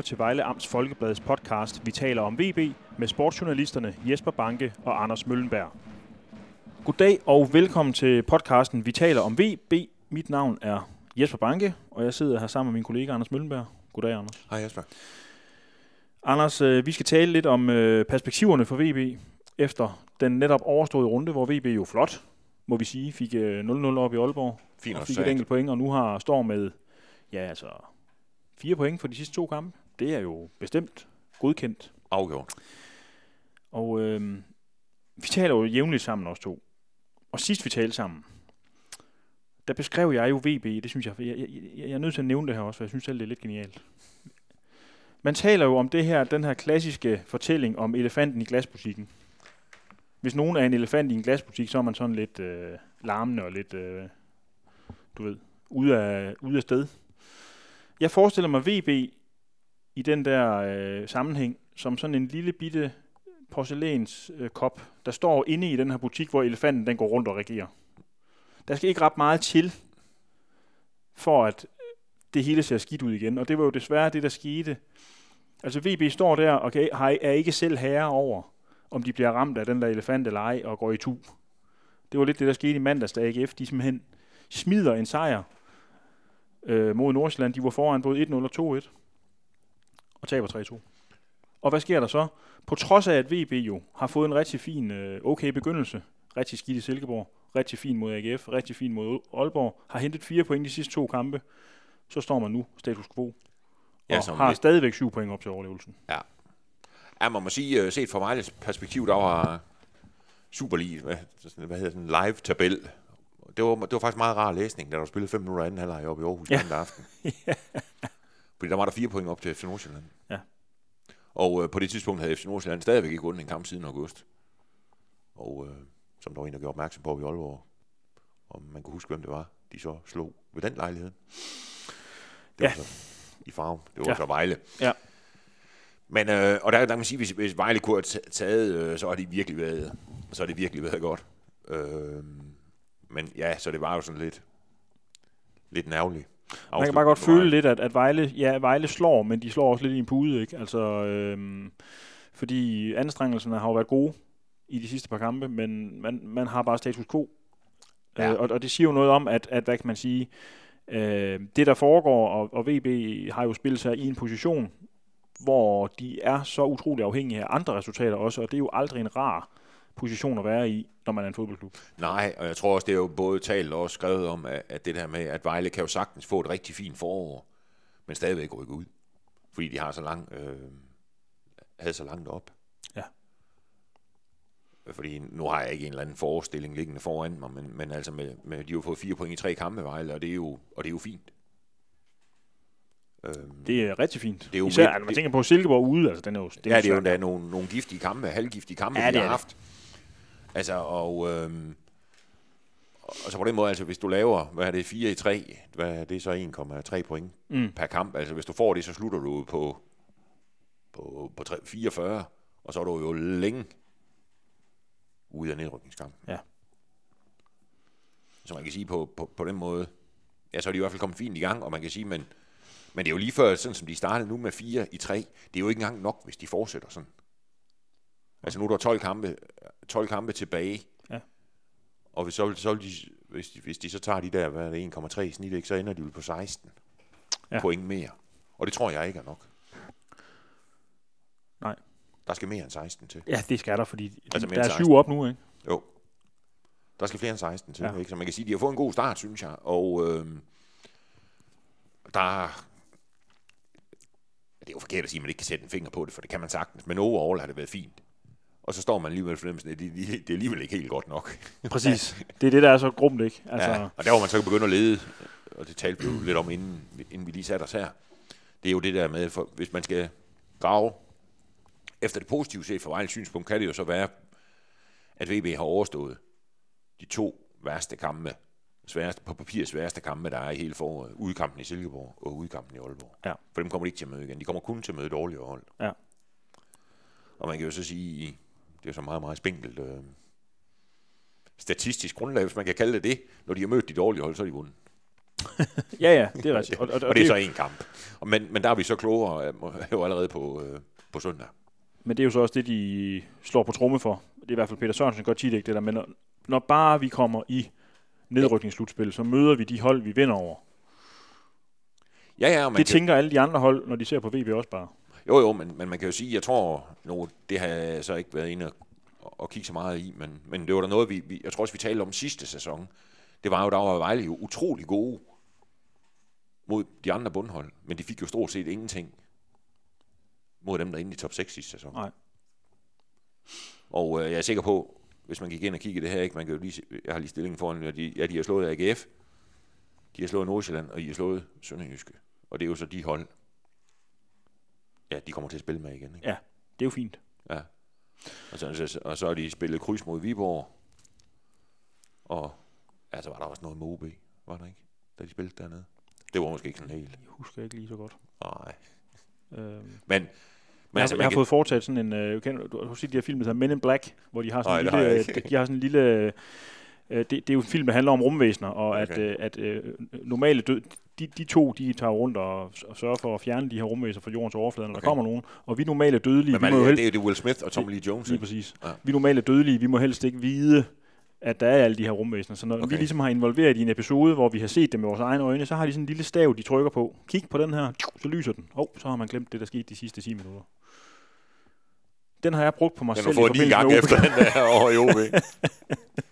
lytter til Vejle Amts Folkebladets podcast Vi taler om VB med sportsjournalisterne Jesper Banke og Anders Møllenberg. Goddag og velkommen til podcasten Vi taler om VB. Mit navn er Jesper Banke, og jeg sidder her sammen med min kollega Anders Møllenberg. Goddag, Anders. Hej Jesper. Anders, øh, vi skal tale lidt om øh, perspektiverne for VB efter den netop overståede runde, hvor VB jo flot, må vi sige, fik 0-0 op i Aalborg. Fint og fik et enkelt point, og nu har står med ja, altså fire point for de sidste to kampe. Det er jo bestemt godkendt. Afgjort. Og øh, vi taler jo jævnligt sammen os to. Og sidst vi talte sammen, der beskrev jeg jo VB, det synes jeg, jeg, jeg, jeg er nødt til at nævne det her også, for jeg synes selv, det er lidt genialt. Man taler jo om det her, den her klassiske fortælling om elefanten i glasbutikken. Hvis nogen er en elefant i en glasbutik, så er man sådan lidt øh, larmende og lidt, øh, du ved, ude af, ude af sted. Jeg forestiller mig VB i den der øh, sammenhæng som sådan en lille bitte porcelæns øh, kop, der står inde i den her butik, hvor elefanten den går rundt og regerer. Der skal ikke ret meget til, for at øh, det hele ser skidt ud igen. Og det var jo desværre det, der skete. Altså VB står der og er ikke selv herre over, om de bliver ramt af den der elefant eller ej og går i tu. Det var lidt det, der skete i mandags, da AGF de simpelthen smider en sejr øh, mod Nordsjælland. De var foran både 1-0 og 2-1 og taber 3-2. Og hvad sker der så? På trods af, at VB jo har fået en rigtig fin, øh, okay begyndelse, rigtig skidt i Silkeborg, rigtig fin mod AGF, rigtig fin mod Aalborg, har hentet fire point de sidste to kampe, så står man nu status quo. Og ja, har lidt... stadigvæk syv point op til overlevelsen. Ja. Ja, man må sige, øh, set fra Vejles perspektiv, der var super lige, hvad, hvad hedder sådan en live-tabel. Det var, det var faktisk meget rar læsning, da der spillede fem minutter anden halvleg oppe i Aarhus ja. den aften. ja. Fordi der var der fire point op til FC Nordsjælland. Ja. Og øh, på det tidspunkt havde FC Nordsjælland stadigvæk ikke vundet en kamp siden august. Og øh, som der var en, der gjorde opmærksom på i Aalborg, om man kunne huske, hvem det var, de så slog ved den lejlighed. Det ja. var så i farve. Det var ja. så Vejle. Ja. Men, øh, og der, der kan man sige, hvis, hvis Vejle kunne have taget, øh, så har de virkelig været, så har det virkelig været godt. Øh, men ja, så det var jo sådan lidt, lidt nærveligt. Man kan bare godt føle lidt, at, at Vejle, ja, Vejle slår, men de slår også lidt i en pude, ikke? Altså, øhm, fordi anstrengelserne har jo været gode i de sidste par kampe, men man, man har bare status quo. Ja. Øh, og, og det siger jo noget om, at, at hvad kan man sige, øh, det der foregår, og, og VB har jo spillet sig i en position, hvor de er så utrolig afhængige af andre resultater også, og det er jo aldrig en rar position at være i, når man er en fodboldklub. Nej, og jeg tror også, det er jo både talt og skrevet om, at, det der med, at Vejle kan jo sagtens få et rigtig fint forår, men stadigvæk rykke ud, fordi de har så lang, øh, havde så langt op. Ja. Fordi nu har jeg ikke en eller anden forestilling liggende foran mig, men, men altså med, med, de har fået fire point i tre kampe, Vejle, og det er jo, og det er jo fint. Øhm, det er rigtig fint. Det er jo Især, når man tænker på Silkeborg ude, altså den er jo... Det ja, det er jo der nogle, nogle giftige kampe, halvgiftige kampe, ja, de har haft. Det. Altså, og, øhm, og så på den måde, altså hvis du laver, hvad er det, 4 i 3, hvad er det så 1,3 point mm. per kamp. Altså hvis du får det, så slutter du på, på, på 3, 44, og så er du jo længe ude af nedrykningskampen. Ja. Så man kan sige på, på, på den måde, ja, så er de i hvert fald kommet fint i gang, og man kan sige, men, men det er jo lige før, sådan som de startede nu med 4 i 3, det er jo ikke engang nok, hvis de fortsætter sådan. Altså nu er der 12 kampe, 12 kampe tilbage. Ja. Og hvis, så, så de, hvis, de, hvis de så tager de der, hvad er det, 1,3 i snit, ikke, så ender de vel på 16 ja. point mere. Og det tror jeg ikke er nok. Nej. Der skal mere end 16 til. Ja, det skal der, fordi altså der er syv op nu, ikke? Jo. Der skal flere end 16 til, ja. ikke? Så man kan sige, at de har fået en god start, synes jeg. Og øh, der det er jo forkert at sige, at man ikke kan sætte en finger på det, for det kan man sagtens. Men overall har det været fint og så står man alligevel fornemmelsen, at det, det, det er alligevel ikke helt godt nok. Præcis. Det er det, der er så grumt, ikke? Altså... Ja, og der hvor man så kan begynde at lede, og det talte vi jo lidt om, inden, inden vi lige satte os her, det er jo det der med, for hvis man skal grave efter det positive set fra Vejles synspunkt, kan det jo så være, at VB har overstået de to værste kampe, sværeste, på papir sværeste kampe, der er i hele foråret. Udkampen i Silkeborg og udkampen i Aalborg. Ja. For dem kommer de ikke til at møde igen. De kommer kun til at møde dårlige hold. Ja. Og man kan jo så sige, det er så meget, meget spinkelt øh, statistisk grundlag, hvis man kan kalde det det. Når de har mødt de dårlige hold, så er de vundet. Ja, ja, det er rigtigt. Og, og, og det er så en kamp. Og, men, men der er vi så klogere øh, jo allerede på, øh, på søndag. Men det er jo så også det, de slår på tromme for. Det er i hvert fald Peter Sørensen godt ikke det der, men når, når bare vi kommer i nedrykningsslutspil, så møder vi de hold, vi vinder over. Ja, ja, og man Det kan, tænker alle de andre hold, når de ser på VB også bare. Jo, jo, men, men man kan jo sige, jeg tror, nu, det har jeg så ikke været inde og, og kigge så meget i, men, men det var da noget, vi, vi, jeg tror også, vi talte om sidste sæson. Det var jo, der var Vejle jo utrolig gode mod de andre bundhold, men de fik jo stort set ingenting mod dem, der er inde i top 6 sidste sæson. Nej. Og øh, jeg er sikker på, hvis man gik ind og kiggede det her, ikke, man kan jo lige, se- jeg har lige stillingen foran, at de, ja, de har slået AGF, de har slået Nordsjælland, og de har slået Sønderjyske. Og det er jo så de hold, ja, de kommer til at spille med igen. Ikke? Det er jo fint. Ja. Og så, og så har de spillet kryds mod Viborg. Og ja, så var der også noget med OB, var der ikke? Da de spillede dernede. Det var måske ikke sådan helt. Jeg husker ikke lige så godt. Nej. Øhm, Men, men jeg, har, altså, jeg har kan, fået foretaget sådan en, øh, du, du har set de her film, der hedder Men in Black, hvor de har sådan Nej, en har lille, jeg ikke. de har sådan en lille, øh, det, det er jo en film, der handler om rumvæsener, og Okay. at, øh, at øh, normale død, de, de to, de tager rundt og, og sørger for at fjerne de her rumvæsener fra jordens overflade, når Okay. der kommer nogen, og vi normale dødelige, men vi man, må jo det, helst, er jo det er Will Smith og Tommy Lee Jones. lige Ikke? præcis, Ja. vi normale dødelige, vi må helst ikke vide, at der er alle de her rumvæsener. Så når okay. Vi ligesom har involveret i en episode, hvor vi har set dem med vores egne øjne, så har de sådan en lille stav, de trykker på. Kig på den her, så lyser den. Hov, så har man glemt det, der skete de sidste 10 minutter. Den har jeg brugt på mig Den selv har fået ni gange efter den der over i OB.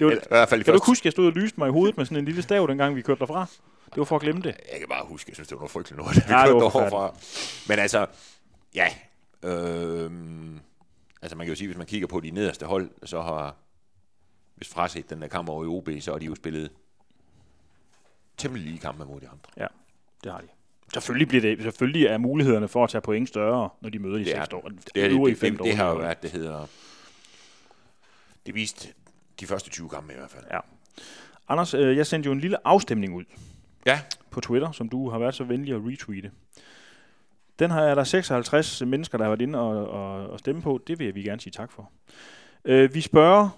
Det var, Eller, I hvert fald kan du første ikke huske, at jeg stod og lyste mig i hovedet med sådan en lille stav, dengang vi kørte derfra? Det var for at glemme det. Jeg kan bare huske, jeg synes, det var noget frygteligt noget, vi Ja, det kørte var overfra. Men altså, ja. Øhm, altså man kan jo sige, hvis man kigger på de nederste hold, så har, hvis fraset den der kamp over i OB, så har de jo spillet temmelig lige kampe mod de andre. Det har de. Selvfølgelig, bliver det, selvfølgelig er mulighederne for at tage point større, når de møder de Det er seks år. Det, er, det, det, fem det, det har jo været, det hedder, det viste de første 20 kampe i hvert fald. Anders, øh, jeg sendte jo en lille afstemning ud Ja, på Twitter, som du har været så venlig at retweete. Den har der 56 mennesker, der har været inde og, og, og stemme på. Det vil vi gerne sige tak for. Øh, vi spørger,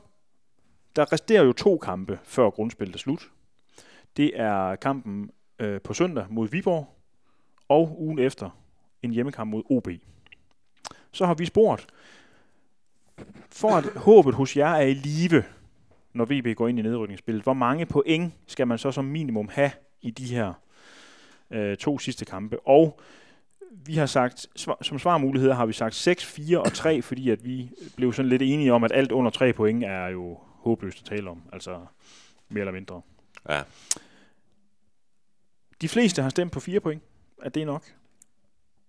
der resterer jo to kampe før grundspillet er slut. Det er kampen øh, på søndag mod Viborg, og ugen efter en hjemmekamp mod OB. Så har vi spurgt, for at håbet hos jer er i live, når VB går ind i nedrykningsspillet, hvor mange point skal man så som minimum have i de her øh, to sidste kampe? Og vi har sagt, svar, som svarmuligheder har vi sagt 6, 4 og 3, fordi at vi blev sådan lidt enige om, at alt under 3 point er jo håbløst at tale om, altså mere eller mindre. ja. De fleste har stemt på 4 point. Er det nok?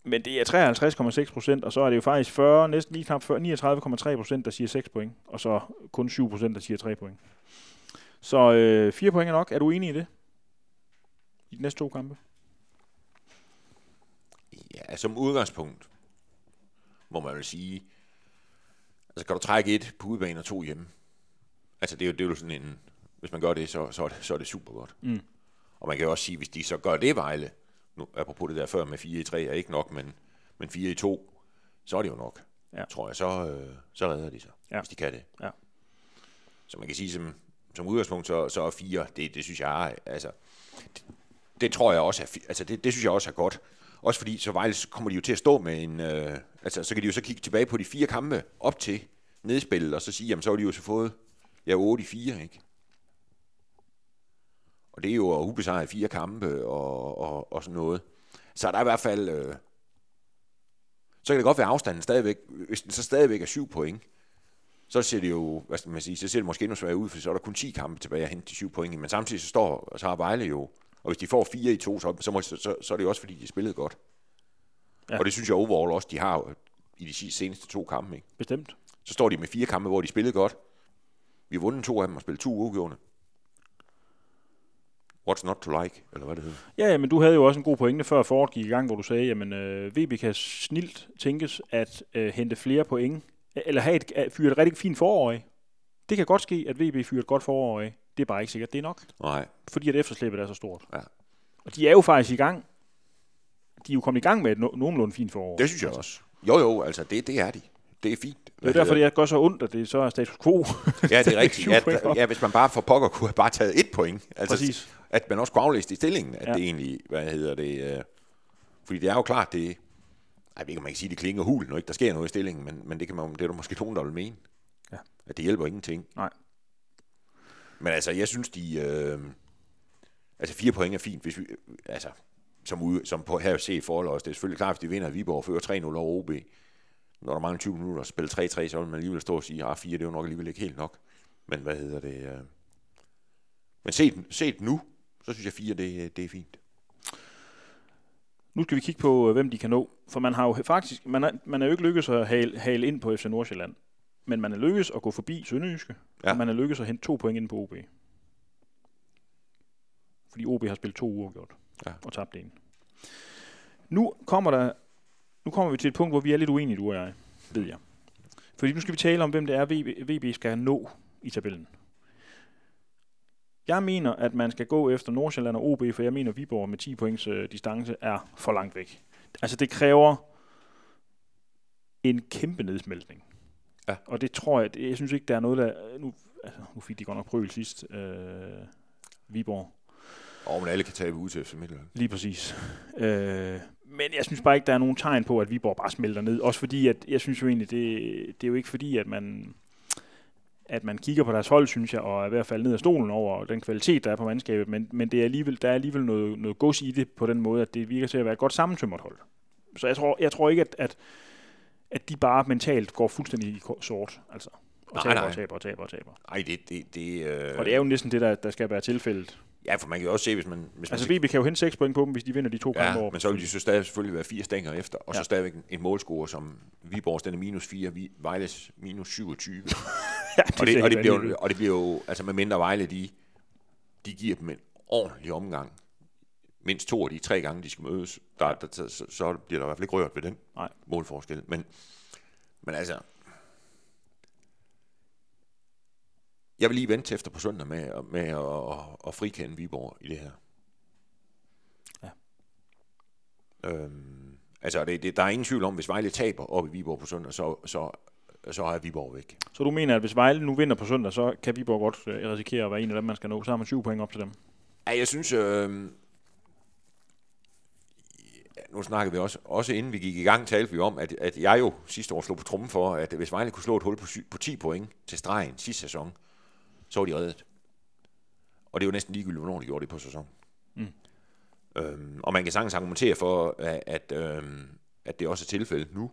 Men det er 53,6 procent, og så er det jo faktisk 40, næsten lige knap 40, 39,3 procent, der siger 6 point, og så kun 7 procent, der siger 3 point. Så øh, 4 point er nok. Er du enig i det? I de næste to kampe? Ja, som udgangspunkt må man vel sige, altså kan du trække et på udebane og to hjemme. Altså det er jo, det er jo sådan en, hvis man gør det, så, så, er, det, så er det super godt. Mm. Og man kan jo også sige, hvis de så gør det Vejle, nu apropos det der før med 4 i 3 er ikke nok, men, men 4 i 2, så er det jo nok. Ja. Tror jeg, så, øh, så redder de sig, Ja. hvis de kan det. Ja. Så man kan sige, som, som udgangspunkt, så, så er 4, det, det synes jeg altså, det, det tror jeg også er, altså det, det synes jeg også er godt. Også fordi, så Vejle så kommer de jo til at stå med en, øh, altså så kan de jo så kigge tilbage på de fire kampe op til nedspillet, og så sige, jamen så har de jo så fået, ja, 8 i 4, ikke? Og det er jo at ubesejre i fire kampe og, og, og sådan noget. Så er der i hvert fald... Øh, så kan det godt være afstanden stadigvæk, hvis den så stadigvæk er syv point, så ser det jo, hvad skal man sige, så ser det måske endnu sværere ud, for så er der kun 10 kampe tilbage at hente de syv point. i. Men samtidig så står, så har Vejle jo, og hvis de får fire i to, så, så, må, så, så, så er det jo også fordi, de spillede godt. Ja. Og det synes jeg overall også, de har i de seneste to kampe. Ikke? Bestemt. Så står de med fire kampe, hvor de spillede godt. Vi har vundet to af dem og spillet to uafgjorte. What's not to like, eller hvad det hedder. Ja, ja, men du havde jo også en god pointe før foråret gik i gang, hvor du sagde, jamen øh, VB kan snilt tænkes at øh, hente flere point, eller have et, at fyre et rigtig fint forår af. Det kan godt ske, at VB fyrer et godt forår af. Det er bare ikke sikkert, det er nok, Nej, fordi at efterslæbet er så stort. Ja. Og de er jo faktisk i gang. De er jo kommet i gang med et no- nogenlunde fint forår. det synes jeg også. Jo, jo, altså det, det er de. Det er fint. Det er derfor, det gør så ondt, at det så er status quo. Ja, det er rigtigt. Syv Ja, hvis man bare for pokker kunne have bare taget et point. Altså, Præcis. At man også kunne aflæse i stillingen, at Ja. det egentlig, hvad hedder det... Øh, fordi det er jo klart, det... Jeg ved ikke, om man kan sige, det klinger hul, når ikke der sker noget i stillingen, men, men det, kan man, det er der måske nogen, der vil mene. Ja. At det hjælper ingenting. Nej. Men altså, jeg synes, de... Øh, altså, fire point er fint, hvis vi... Altså, som, ude, som på her se i forhold os. Det er selvfølgelig klart, hvis de vinder at Viborg fører 3-0 over OB. Når der mangler 20 minutter og spille 3-3, så vil man alligevel stå og sige, at 4 det er jo nok alligevel ikke helt nok. Men hvad hedder det? Øh... Men set, set nu, så synes jeg 4, det, det er fint. Nu skal vi kigge på, øh, hvem de kan nå. For man har jo faktisk, man er, man er jo ikke lykkedes at hale, hale ind på FC Nordsjælland. Men man er lykkedes at gå forbi Sønderjyske. Ja. Og man er lykkedes at hente to point ind på OB. Fordi OB har spillet to uger gjort. Ja. Og tabt en. Nu kommer der, nu kommer vi til et punkt, hvor vi er lidt uenige, du og jeg, ved jeg. Fordi nu skal vi tale om, hvem det er, VB, VB skal nå i tabellen. Jeg mener, at man skal gå efter Nordsjælland og OB, for jeg mener, at Viborg med 10 points øh, distance er for langt væk. Altså, det kræver en kæmpe nedsmeltning. Ja. Og det tror jeg, det, jeg synes ikke, der er noget, der... Nu, altså, nu fik de godt nok prøvel sidst, øh, Viborg. Og men alle kan tabe ud til FC Midtjylland. Lige præcis. Øh, men jeg synes bare ikke, der er nogen tegn på, at Viborg bare smelter ned. Også fordi, at jeg synes jo egentlig, det, det er jo ikke fordi, at man, at man kigger på deres hold, synes jeg, og er ved at falde ned af stolen over den kvalitet, der er på mandskabet. Men, men det er alligevel, der er alligevel noget, noget gods i det på den måde, at det virker til at være et godt sammentømret hold. Så jeg tror, jeg tror ikke, at, at, at de bare mentalt går fuldstændig i sort. Altså, og Nej, taber, nej. og taber og taber og taber. Ej, det... det, det øh... Og det er jo næsten det, der, der skal være tilfældet. Ja, for man kan jo også se, hvis man... Hvis Altså, man VB kan jo hente 6 point på dem, hvis de vinder de to kampe Ja, over. men så vil de så stadig selvfølgelig være fire stænger efter, og ja. Så stadigvæk en- målscore, som Viborgs, den er minus 4, Vi- Vejles minus 27. ja, og, det, og, det bliver, jo- og det bliver jo, altså med mindre Vejle, de, de giver dem en ordentlig omgang. Mindst to af de tre gange, de skal mødes, der, der, der, så, så bliver der i hvert fald ikke rørt ved den Nej. målforskel. Men, men altså, jeg vil lige vente til efter på søndag med, med at, at, at frikende Viborg i det her. Ja. Øhm, altså, det, det, der er ingen tvivl om, hvis Vejle taber op i Viborg på søndag, så, så, så er Viborg væk. Så du mener, at hvis Vejle nu vinder på søndag, så kan Viborg godt øh, risikere at være en af dem, man skal nå. Så har man 20 point op til dem. Ja, jeg synes... Øh, ja, nu snakkede vi også, også inden vi gik i gang, talte vi om, at, at jeg jo sidste år slog på trummen for, at hvis Vejle kunne slå et hul på, sy- på 10 point til stregen sidste sæson, så var de reddet. Og det er jo næsten ligegyldigt, hvornår de gjorde det på sæsonen. Mm. Øhm, og man kan sagtens argumentere for, at, at, øhm, at det også er tilfældet nu.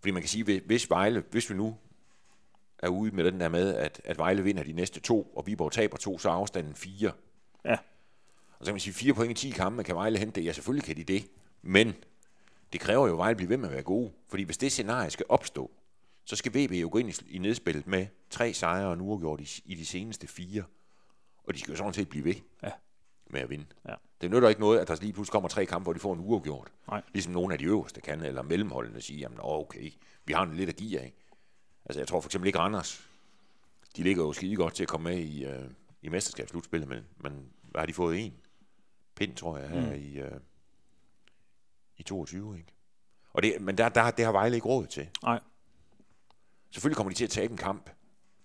Fordi man kan sige, hvis- hvis Vejle, hvis vi nu er ude med den der med, at, at Vejle vinder de næste to, og Viborg taber to, så er afstanden fire. Ja. Og så kan man sige, fire point i 10 kampe, kan Vejle hente det? Ja, selvfølgelig kan de det. Men det kræver jo, at Vejle bliver ved med at være gode. Fordi hvis det scenarie skal opstå, så skal VB jo gå ind i, i nedspillet med tre sejre og en uafgjort i, i de seneste fire. Og de skal jo sådan set blive ved Ja. med at vinde. Ja. Det nytter ikke noget, at der lige pludselig kommer tre kampe, hvor de får en uafgjort. Nej. Ligesom nogle af de øverste kan, eller mellemholdene siger, jamen okay, vi har en lidt at give af. Altså jeg tror for eksempel ikke Randers. De ligger jo skide godt til at komme med i, øh, i mesterskabsslutspillet, men, men hvad har de fået? En pind, tror jeg, her mm. i, øh, i 22, ikke? Og det, men der, der, det har Vejle ikke råd til. Nej. Selvfølgelig kommer de til at tabe en kamp,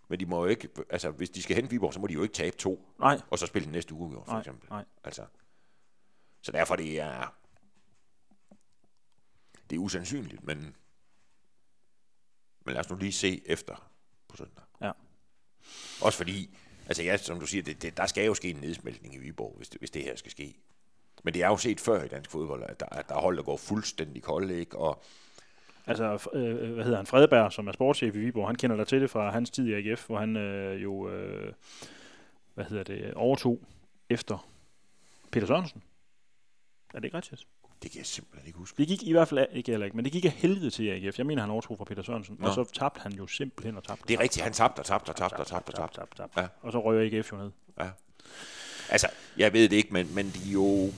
men de må jo ikke, altså hvis de skal hente Viborg, så må de jo ikke tabe to, Nej. og så spille den næste uge, for Nej. eksempel. Nej. Altså, så derfor det er det er usandsynligt, men, men lad os nu lige se efter på søndag. Ja. Også fordi, altså ja, som du siger, det, det, der skal jo ske en nedsmeltning i Viborg, hvis det, hvis det her skal ske. Men det er jo set før i dansk fodbold, at der, at der er hold, der går fuldstændig kolde, ikke? Og Altså, øh, hvad hedder han? Fredberg, som er sportschef i Viborg, han kender der til det fra hans tid i AGF, hvor han øh, jo, øh, hvad hedder det, overtog efter Peter Sørensen. Er det ikke rigtigt? det kan jeg simpelthen ikke huske. Det gik i hvert fald, ikke heller ikke, men det gik af helvede til AGF. Jeg mener, han overtog fra Peter Sørensen, Nå. og så tabte han jo simpelthen og tabte. Det er rigtigt, han tabte og tabte og tabte og tabte og tabte. tabte, tabte. Ja. Og så røg AGF jo ned. Altså, jeg ved det ikke, men, men de jo...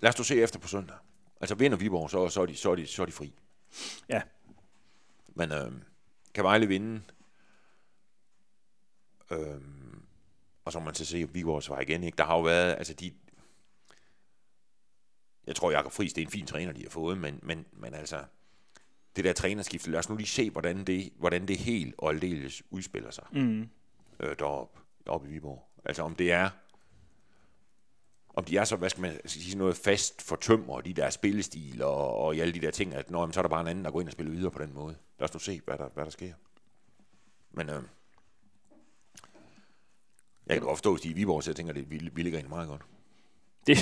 Lad os nu se efter på søndag. Altså, vinder Viborg, så, så, er, de, så, er, de, så er de fri. Ja. Men øh, kan Vejle vinde, øh, og så må man til se Viborgs vej igen, ikke? Der har jo været, altså de... Jeg tror, Jakob Friis, det er en fin træner, de har fået, men, men, men altså... det der trænerskifte, lad os nu lige se, hvordan det, hvordan det helt og aldeles udspiller sig Mm. øh, deroppe, deroppe i Viborg. Altså om det er, om de er så, hvad skal man sige, noget fast for tømmer, de der spillestil og, og i alle de der ting, at når, så er der bare en anden, der går ind og spiller videre på den måde. Lad os nu se, hvad der, hvad der sker. Men øh, jeg kan godt forstå, at de er i Viborg, så jeg tænker, at det, vi, ligger egentlig meget godt. Det,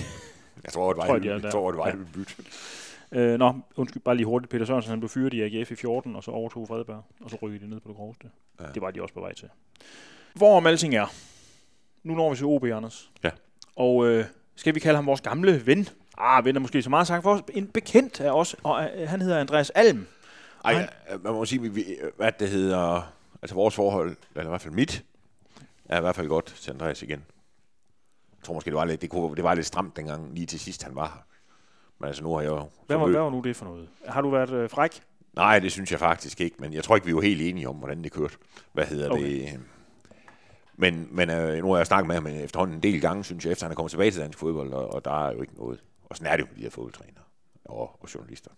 Jeg tror, at Tror jeg, Vejle, jeg der. tror, at Vejle Ja. bytte. øh, nå, undskyld, bare lige hurtigt. Peter Sørensen, han blev fyret i AGF i 14, og så overtog Fredberg, og så rykkede de ned på det groveste. Ja. Ja. Det var de også på vej til. Hvorom alting er, nu når vi til OB, Anders. Ja. Og øh, skal vi kalde ham vores gamle ven? Ah, ven er måske så meget sagt for os. En bekendt af os, og øh, han hedder Andreas Alm. Ej, Han- øh, man må sige, vi- vi, hvad det hedder, altså vores forhold, eller i hvert fald mit, er i hvert fald godt til Andreas igen. Jeg tror måske, det var lidt, det, kunne, det var lidt stramt dengang, lige til sidst han var her. Men altså nu har jeg jo... Hvad var, hvad var nu det for noget? Har du været øh, fræk? Nej, det synes jeg faktisk ikke, men jeg tror ikke, vi var helt enige om, hvordan det kørte. Hvad hedder okay. det? Men, men øh, nu har jeg snakket med ham efterhånden en del gange, synes jeg, efter han er kommet tilbage til dansk fodbold, og, og der er jo ikke noget. Og sådan er det jo med de her fodboldtrænere og, og journalister.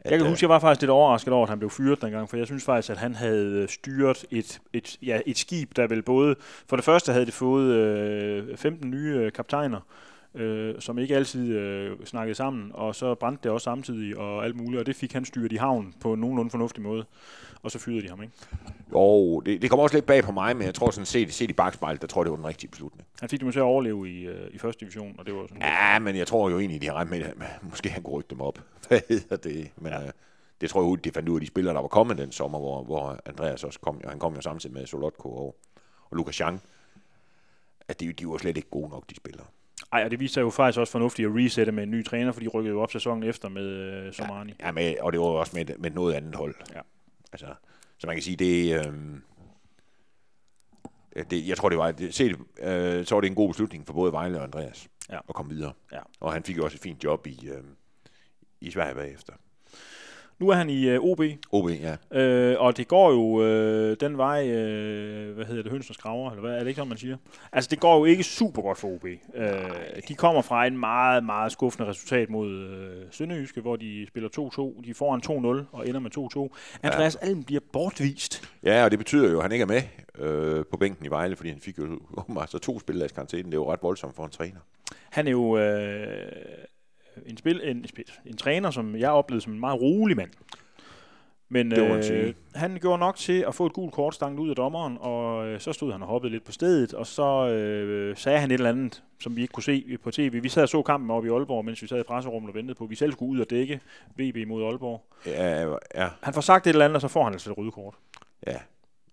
At, Jeg kan øh, huske, jeg var faktisk lidt overrasket over, at han blev fyret dengang, for jeg synes faktisk, at han havde øh, styret et, et, ja, et skib, der vel både... For det første havde det fået øh, 15 nye øh, kaptajner, øh, som ikke altid øh, snakkede sammen, og så brændte det også samtidig og alt muligt, og det fik han styret i havn på en nogenlunde fornuftig måde. Og så fyrede de ham, ikke? Jo, det, det kommer også lidt bag på mig, men jeg tror sådan set, set i bagspejlet, der tror jeg, det var den rigtige beslutning. Han fik dem til at overleve i, øh, i første division, og det var sådan... Ja, men jeg tror jo egentlig, de har regnet med, at måske han kunne rykke dem op. Hvad hedder det? Men ja. øh, det tror jeg de fandt ud af de spillere, der var kommet den sommer, hvor, hvor Andreas også kom. Og han kom jo samtidig med Solotko og, og Lukas Chang. At de, de var slet ikke gode nok, de spillere. Ej, og det viste sig jo faktisk også fornuftigt at resette med en ny træner, for de rykkede jo op sæsonen efter med øh, Somani. Ja, med, og det var også med, med noget andet hold. Ja. Altså, så man kan sige, det, øhm, det jeg tror, det var, det, set, øh, så var det en god beslutning for både Vejle og Andreas Ja. at komme videre. Ja. Og han fik jo også et fint job i, øh, i Sverige bagefter. Nu er han i øh, OB, OB, ja. Øh, og det går jo øh, den vej, øh, hvad hedder det, hønsens graver, eller hvad er det ikke sådan, man siger? Altså, det går jo ikke super godt for OB. Øh, de kommer fra en meget, meget skuffende resultat mod øh, Sønderjyske, hvor de spiller 2-2. De får en 2-0 og ender med 2-2. Andreas ja. Alm bliver bortvist. Ja, og det betyder jo, at han ikke er med øh, på bænken i Vejle, fordi han fik jo altså to spillere i karantæne. Det er jo ret voldsomt for en træner. Han er jo øh, en, spil, en, spil, en træner, som jeg oplevede som en meget rolig mand. Men øh, han gjorde nok til at få et gult kort stanget ud af dommeren, og øh, så stod han og hoppede lidt på stedet, og så øh, sagde han et eller andet, som vi ikke kunne se på tv. Vi sad og så kampen oppe i Aalborg, mens vi sad i presserummet og ventede på, at vi selv skulle ud og dække VB mod Aalborg. Ja, ja, Han får sagt et eller andet, og så får han altså et røde kort. ja.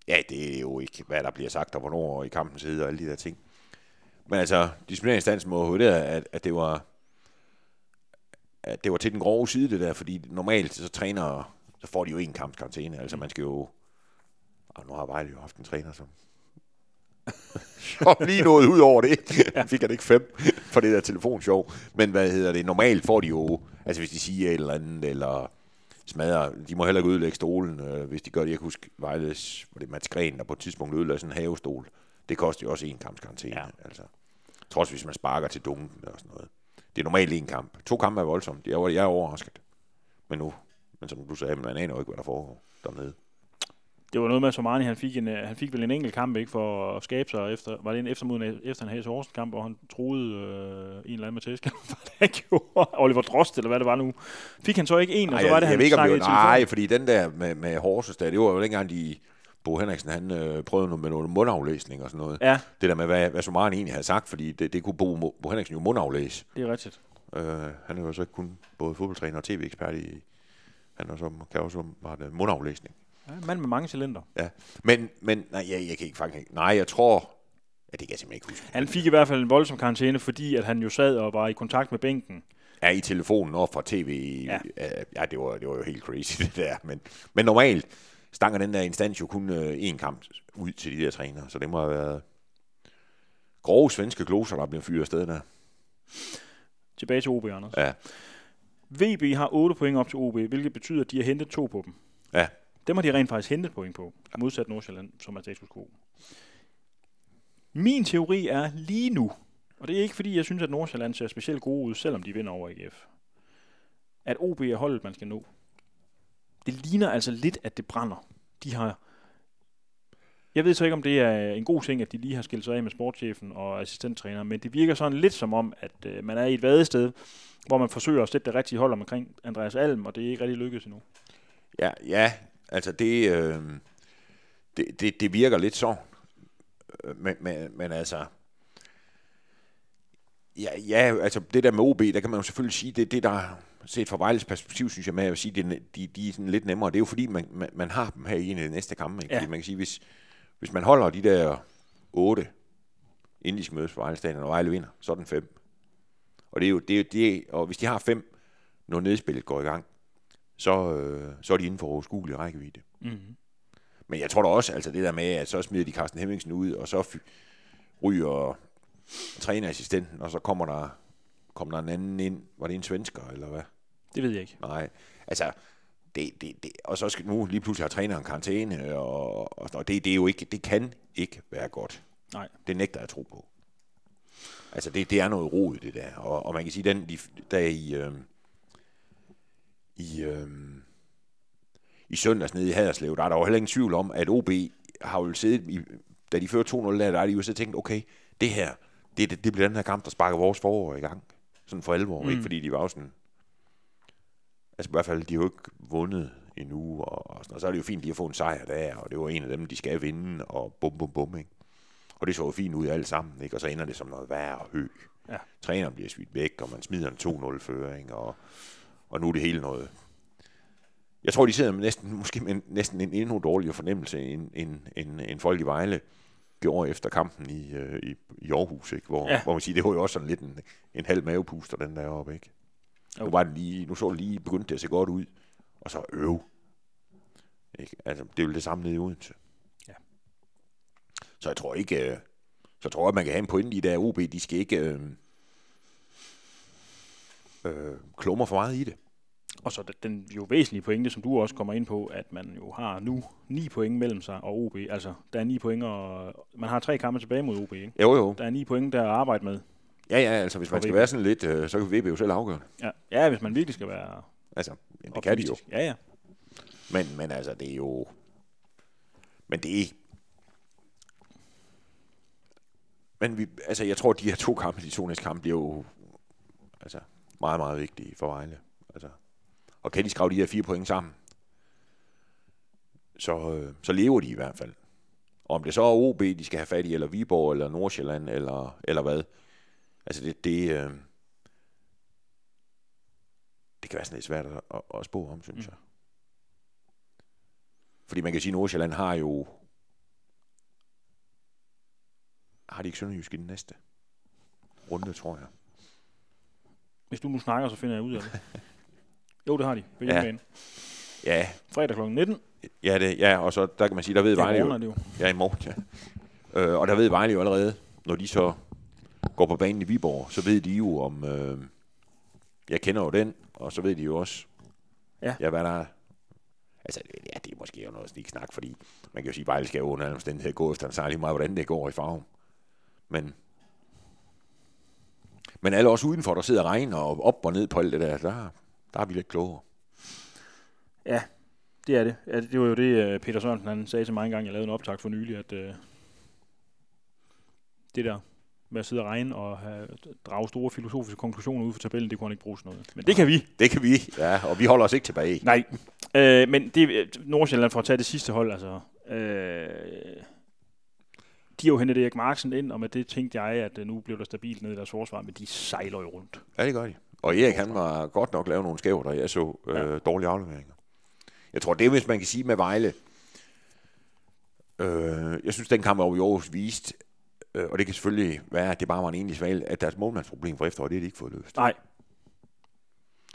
Ja, det er jo ikke, hvad der bliver sagt, og hvornår i kampen sidder og alle de der ting. Men altså, disciplineringsinstansen må vurdere, at, at det var at det var til den grove side, det der, fordi normalt så træner, så får de jo en kamps karantæne. Altså man skal jo, og nu har Vejle jo haft en træner, som som lige noget ud over det. Han fik han ikke fem for det der telefonshow. Men hvad hedder det? Normalt får de jo, altså hvis de siger et eller andet, eller smadrer, de må heller ikke ødelægge stolen, øh, hvis de gør det. Jeg kan huske Vejles, var det Mats Gren, der på et tidspunkt ødelagde sådan en havestol. Det koster jo også en kamps karantæne. Ja. Ja. Altså. Trods hvis man sparker til dunken og sådan noget. Det er normalt en kamp. To kampe er voldsomt. Jeg er, jeg er overrasket. Men nu, men som du sagde, man aner jo ikke, hvad der foregår dernede. Det var noget med, at Somani, han fik, en, øh, han fik vel en enkelt kamp ikke for at skabe sig efter, var det en eftermod efter en Hæs Horsens kamp, hvor han troede øh, en eller anden med tæsk, han gjorde, Oliver Drost, eller hvad det var nu. Fik han så ikke en, og så Ej, var det, jeg, han jeg ved ikke, om det var, nej, fordi den der med, med Horsens der, det var jo ikke engang de, Bo Henriksen, han øh, prøvede noget med noget mundaflæsning og sådan noget. Ja, Det der med, hvad, hvad Somaren egentlig havde sagt, fordi det, det kunne Bo, Bo Henriksen jo mundaflæse. det er rigtigt. Øh, han er jo så ikke kun både fodboldtræner og tv-ekspert i, han er så, kan også var det mundaflæsning. Ja, mand med mange cylinder. Ja. Men, men nej, jeg, jeg kan ikke faktisk. Nej, jeg tror, ja, det kan jeg simpelthen ikke huske. Han fik i hvert fald en voldsom karantæne, fordi at han jo sad og var i kontakt med bænken. Ja, i telefonen og fra tv. Ja, ja det, var, det var jo helt crazy, det der. Men, men normalt stanger den der instans jo kun øh, én kamp ud til de der trænere, så det må have været grove svenske gloser, der bliver fyret afsted der. Tilbage til OB, Anders. Ja, VB har 8 point op til OB, hvilket betyder, at de har hentet to på dem. ja. Dem har de rent faktisk hentet point på, modsat Nordsjælland, som er status quo. Min teori er lige nu, og det er ikke fordi, jeg synes, at Nordsjælland ser specielt gode ud, selvom de vinder over AGF, at OB er holdet, man skal nå det ligner altså lidt, at det brænder. De har... Jeg ved så ikke, om det er en god ting, at de lige har skilt sig af med sportschefen og assistenttræner, men det virker sådan lidt som om, at øh, man er i et vadested, hvor man forsøger at sætte det rigtige hold omkring Andreas Alm, og det er ikke rigtig lykkedes endnu. Ja, ja altså det, øh, det, det, det virker lidt så. Men, men, men altså, ja, ja, altså det der med OB, der kan man jo selvfølgelig sige, det det, der set fra Vejles perspektiv, synes jeg med at sige, det, de, de er sådan lidt nemmere. Det er jo fordi, man, man, man har dem her i en af de næste kampe. Ikke? Ja. Fordi man kan sige, hvis, hvis man holder de der otte, inden de skal mødes på Vejle Stadion, og Vejle vinder, så er den fem. Og det er jo det, er jo det og hvis de har fem, når nedspillet går i gang, så, øh, så er de inden for overskuelig rækkevidde. Mm-hmm. Men jeg tror da også, altså det der med, at så smider de Carsten Hemmingsen ud, og så ryger trænerassistenten, og så kommer der, kommer der en anden ind. Var det en svensker, eller hvad? Det ved jeg ikke. Nej, altså, det, det, det, og så skal nu lige pludselig have træneren karantæne, og, og, og det, det, er jo ikke, det kan ikke være godt. Nej. Det nægter jeg at tro på. Altså, det, det er noget rod, det der. Og, og man kan sige, den, de, der i, øh, i, øh, i søndags nede i Haderslev, der er der jo heller ingen tvivl om, at OB har jo siddet, i, da de fører 2-0 der, der er de jo så tænkt, okay, det her, det, det, det bliver den her kamp, der sparker vores forår i gang. Sådan for alvor, mm. ikke? Fordi de var jo sådan, altså i hvert fald, de har jo ikke vundet endnu, og, og, sådan, og så er det jo fint lige at få en sejr der, og det var en af dem, de skal vinde, og bum, bum, bum, ikke? Og det så jo fint ud alt sammen, ikke? Og så ender det som noget værre og hø. Ja. Træneren bliver svidt væk, og man smider en 2-0-føring, og, og nu er det hele noget. Jeg tror, de sidder med næsten, måske med en- næsten en endnu dårligere fornemmelse, end, end, end, end folk i Vejle gjorde efter kampen i, øh, i, i Aarhus, ikke? Hvor, Ja. hvor man siger, det var jo også sådan lidt en, en halv mavepuster, den der oppe, ikke? Jo. Nu, var det lige, nu så det lige begyndt det at se godt ud, og så øv. Ikke? Altså, det er jo det samme nede i Odense. Ja. Så jeg tror ikke, øh, så tror jeg, at man kan have en pointe i der OB, de skal ikke øh, øh, klumre for meget i det. Og så den- jo væsentlige pointe, som du også kommer ind på, at man jo har nu ni point mellem sig og OB. Altså, der er ni point, og man har tre kampe tilbage mod OB, ikke? Jo, jo. Der er ni point, der er at arbejde med. Ja, ja, altså hvis man skal VB. være sådan lidt, øh, så kan VB jo selv afgøre det. Ja, ja hvis man virkelig skal være Altså, jamen, det kan de jo. Ja, ja. Men, men altså, det er jo... Men det er... Men vi, altså, jeg tror, de her to kampe, de to næste kampe, bliver jo altså, meget, meget vigtige for Vejle. Altså, og kan de skrave de her fire point sammen, så, øh, så lever de i hvert fald. Og om det så er OB, de skal have fat i, eller Viborg, eller Nordsjælland, eller, eller hvad. Altså, det, det, øh, det kan være sådan lidt svært at, at, at spå om, synes Mm. jeg. Fordi man kan sige, at Nordsjælland har jo... Har de ikke Sønderjysk i den næste runde, tror jeg. Hvis du nu snakker, så finder jeg ud af det. jo, det har de. På Ja. Ja, Fredag kl. 19. ja, det, ja, og så der kan man sige, der ved Vejle jo. det jo. Ja, i morgen, ja. Øh, og der ved Vejle jo allerede, når de så går på banen i Viborg, så ved de jo om... Øh, jeg kender jo den, og så ved de jo også, Ja. ja hvad der er. Altså, ja, det er måske jo noget sniksnak, fordi man kan jo sige, at Vejle skal jo under alle omstændigheder gå efter en sejr lige meget, hvordan det går i farven. Men, men alle os udenfor, der sidder og regner og op og ned på alt det der, der, der er vi lidt klogere. Ja, det er det. Ja, det var jo det, øh, Peter Sørensen han sagde til mig engang, jeg lavede en optag for nylig, at øh, det der med at sidde og regne og have, drage store filosofiske konklusioner ud fra tabellen, det kunne han ikke bruge til noget. Men det kan vi. Det kan vi, ja, og vi holder os ikke tilbage. Nej. Øh, men det, øh, Nordsjælland, for at tage det sidste hold, altså, øh, de har jo hentet Erik Marksen ind, og med det tænkte jeg, at øh, nu blev der stabilt ned i deres forsvar, men de sejler jo rundt. Ja, det gør de. Og Erik, han var godt nok lavet nogle skæver, der jeg så øh, Ja. dårlige afleveringer. Jeg tror, det er, hvis man kan sige med Vejle. Øh, jeg synes, den kamp over i Aarhus viste, øh, og det kan selvfølgelig være, at det bare var en enlig sval, at deres målmandsproblem for efteråret, det har de ikke fået løst. Nej,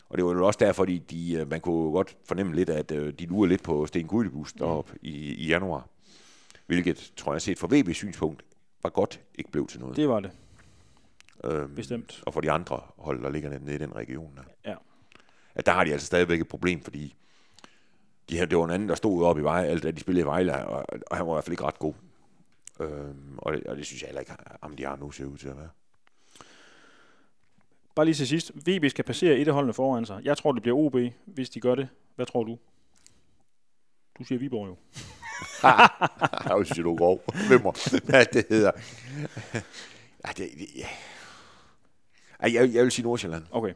Og det var jo også derfor, de, de, øh, man kunne godt fornemme lidt, at øh, de lurer lidt på Sten Gudlebus deroppe i, i januar. Hvilket, tror jeg, set fra VB's synspunkt, var godt ikke blev til noget. det var det, øhm, bestemt. og for de andre hold, der ligger nede i den region. Der. Ja. At der har de altså stadigvæk et problem, fordi de her, det var en anden, der stod oppe i Vejle, alt da de spillede i Vejle, og, og han var i hvert fald ikke ret god. Øhm, og, det, og det synes jeg heller ikke, om de har nu ser ud til at være. Bare lige til sidst. VB skal passere et af holdene foran sig. Jeg tror, det bliver OB, hvis de gør det. Hvad tror du? Du siger Viborg jo. Jeg synes, du er grov. Hvem det hedder. Ja, det, det, ja. Ej, jeg, jeg vil sige Nordsjælland. Okay.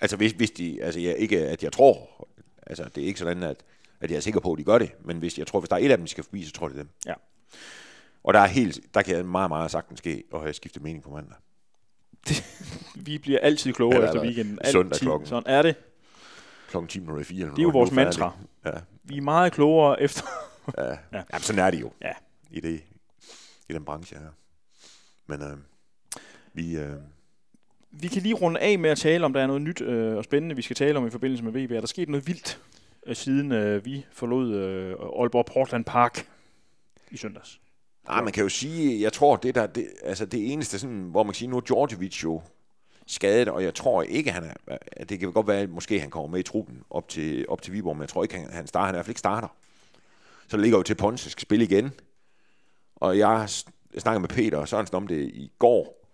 Altså, hvis, hvis de, altså, jeg, ikke at jeg tror, altså, det er ikke sådan, at, at jeg er sikker på, at de gør det, men hvis jeg tror, hvis der er et af dem, de skal forbi, så tror jeg, det er dem. Ja. Og der er helt, der kan jeg meget, meget sagtens ske, at have skiftet mening på mandag. Vi bliver altid klogere Eller- efter weekenden. søndag Altid. klokken. Sådan er det. Klokken 10 minutter i 4. Det er jo vores mantra. Ja, Vi er meget klogere efter... ja. Ja. ja. Jamen, sådan er det jo. Ja. I, det, i den branche her. Men øh, vi, øh, vi kan lige runde af med at tale om, der er noget nyt øh, og spændende, vi skal tale om i forbindelse med VB. Er der sket noget vildt, øh, siden øh, vi forlod øh, Aalborg Portland Park i søndags? Nej, man kan jo sige, jeg tror, det der, det, altså det eneste, sådan, hvor man kan sige, nu er Djordjevic jo skadet, og jeg tror ikke, han er, øh, det kan godt være, at måske han kommer med i truppen op til, op til Viborg, men jeg tror ikke, han, han starter, han i hvert fald ikke starter. Så det ligger jo til Ponce skal spille igen. Og jeg, jeg snakkede med Peter og Sørensen om det i går,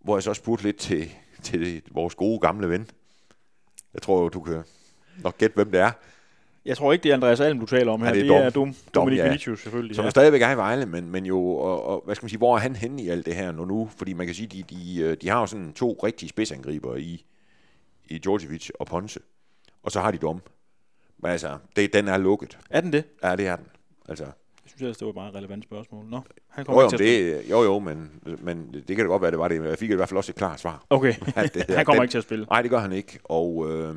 hvor jeg så spurgte lidt til, til vores gode gamle ven. Jeg tror, du kan nok gætte, hvem det er. Jeg tror ikke, det er Andreas Alm, du taler om her. Nej, det det er er, Dom. Dom, Dominik ja. Vinicius selvfølgelig. Som ja. ja. stadigvæk er i Vejle, men, men jo, og, og, hvad skal man sige, hvor er han henne i alt det her nu nu? Fordi man kan sige, de, de, øh, de har jo sådan to rigtige spidsangriber i, i Djordjevic og Ponce. Og så har de Dom. Men altså, det, den er lukket. Er den det? Ja, det er den. Altså, Jeg synes ellers, det var et meget relevant spørgsmål. Nå, han kommer jo, ikke til at spille. det, jo, jo, men, men det kan da godt være, det var det. Jeg fik i hvert fald også et klart svar. Okay, det, han kommer den, ikke til at spille. Nej, det gør han ikke. Og øh,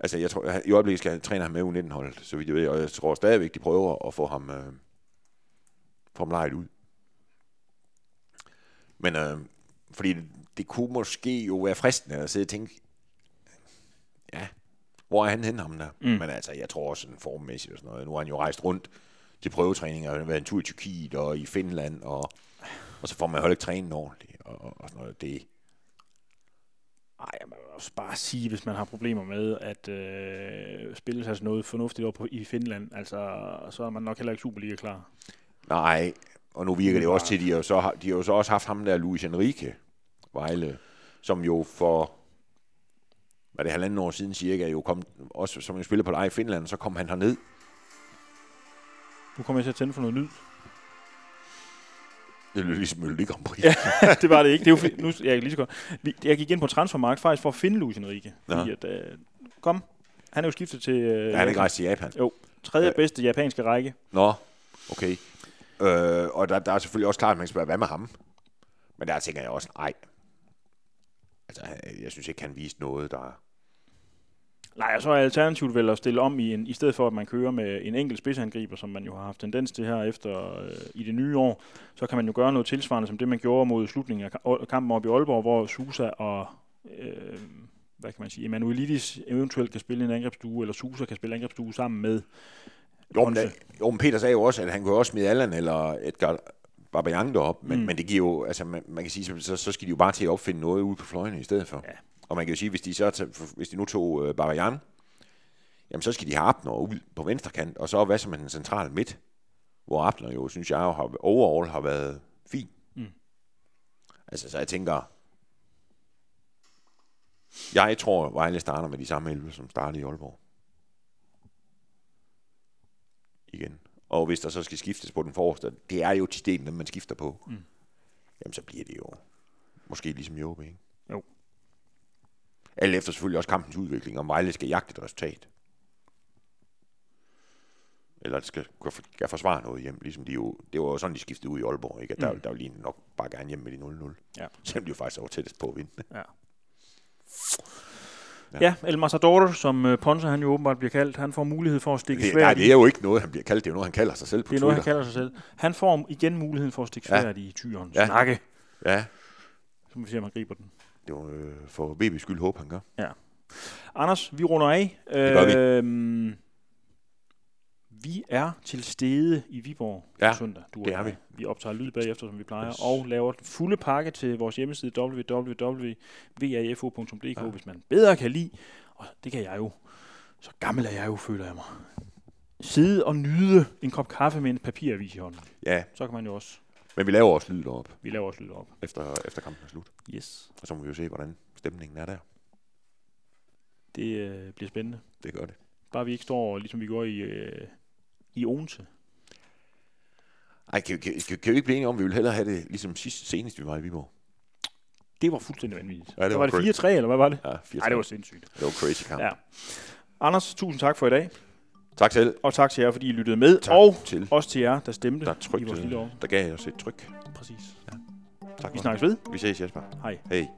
altså, jeg tror, i øjeblikket skal han træne ham med U19-holdet, så vidt jeg ved. Og jeg tror stadigvæk, de prøver at få ham, øh, få ham lejet ud. Men øh, fordi det, det kunne måske jo være fristende at sidde og tænke, ja, hvor er han henne ham der? Mm. Men altså, jeg tror også sådan formmæssigt og sådan noget. Nu har han jo rejst rundt til prøvetræninger, og været en tur i Tyrkiet og i Finland, og, og så får man heller ikke trænet ordentligt, og, og sådan noget. Det, Ej, jeg må også bare sige, hvis man har problemer med at øh, spille sig noget fornuftigt op på, i Finland, altså, så er man nok heller ikke Superliga klar. Nej, og nu virker det jo også til, at de har, jo så, har- de har jo så også haft ham der, Luis Enrique Vejle, som jo for, hvad er det, halvanden år siden cirka, jo kom, også som en spiller på leje i Finland, så kom han herned. Nu kommer jeg til at tænde for noget lyd. Det lød ligesom Melodi Grand Prix. Ja. det var det ikke. Det er jo, nu, jeg, kan lige så godt. Jeg gik ind på transfermarkt faktisk for at finde Luis Enrique. Fordi at, øh, kom, han er jo skiftet til øh, Ja, han er ikke rejst til Japan. tredje Ja. bedste japanske række. Nå, okay. Øh, og der, der er selvfølgelig også klart, at man kan spørge, hvad med ham? Men der tænker jeg også, nej. Altså, jeg synes ikke, han viste noget, der... Nej, og så er alternativet vel at stille om i, en, i stedet for, at man kører med en enkelt spidsangriber, som man jo har haft tendens til her efter øh, i det nye år, så kan man jo gøre noget tilsvarende som det, man gjorde mod slutningen af ka- kampen op i Aalborg, hvor Susa og øh, hvad kan man sige, Emanuelidis eventuelt kan spille en angrebsstue, eller Susa kan spille angrebsstue sammen med Jo, men, der, jo, men Peter sagde jo også, at han kunne også smide Allan eller Edgar Babayang derop, men, mm. men det giver jo, altså man, man kan sige, så, så skal de jo bare til at opfinde noget ude på fløjene i stedet for. Ja. Og man kan jo sige, hvis de, så hvis de nu tog uh, Babayang, jamen så skal de have Abner ud på venstre kant, og så hvad som en central midt, hvor Abner jo, synes jeg, jo har, overall har været fin. Mm. Altså, så jeg tænker, jeg tror, Vejle starter med de samme 11, som startede i Aalborg. Igen. Og hvis der så skal skiftes på den forreste, det er jo tit dem, man skifter på, Mm. jamen så bliver det jo måske ligesom Jobe, ikke? Alt efter selvfølgelig også kampens udvikling, om Vejle skal jagte et resultat. Eller det skal, skal forsvare noget hjem, ligesom de jo, det var jo sådan, de skiftede ud i Aalborg, ikke? At der, Mm. der ville de nok bare gerne hjem med de 0-0. Ja. Selvom de jo faktisk var tættest på at vinde. Ja. Ja. Ja, El Matador, som Ponce han jo åbenbart bliver kaldt, han får mulighed for at stikke Det, svært nej, i. det er jo ikke noget, han bliver kaldt, det er jo noget, han kalder sig selv på Det er noget, han Twitter. kalder sig selv. Han får igen muligheden for at stikke Ja. svært i tyren. Ja. Snakke. Ja, Så må vi se, om han griber den. Det var øh, for BB's skyld håb, han gør. Anders, vi runder af. Det gør vi. Øhm, vi er til stede i Viborg Ja, søndag. Du det er vi. Vi optager lyd bagefter, som vi plejer, Yes. og laver den fulde pakke til vores hjemmeside www.vafo.dk, Ja. hvis man bedre kan lide, og det kan jeg jo, så gammel er jeg jo, føler jeg mig, sidde og nyde en kop kaffe med en papiravis i hånden. Ja, Så kan man jo også, men vi laver også lyd op vi laver også lyd op. efter, efter kampen er slut. Yes. Og så må vi jo se, hvordan stemningen er der. Det øh, bliver spændende. Det gør det. Bare vi ikke står, ligesom vi går i, øh, i Odense. Ej, kan, kan, kan, kan vi ikke blive enige om, at vi vil hellere have det ligesom sidst, senest, vi var i Viborg? Det var fuldstændig vanvittigt. Ja, det var var det 4-3, eller hvad var det? Ja, 4 Nej, det var sindssygt. det var crazy kamp. Ja. Anders, tusind tak for i dag. Tak selv. Og tak til jer, fordi I lyttede med. Tak og til, også til jer, der stemte der i vores lille år. der gav os et tryk. Præcis. Tak Vi snakkes ved. Vi ses, Jesper. Hej. Hej.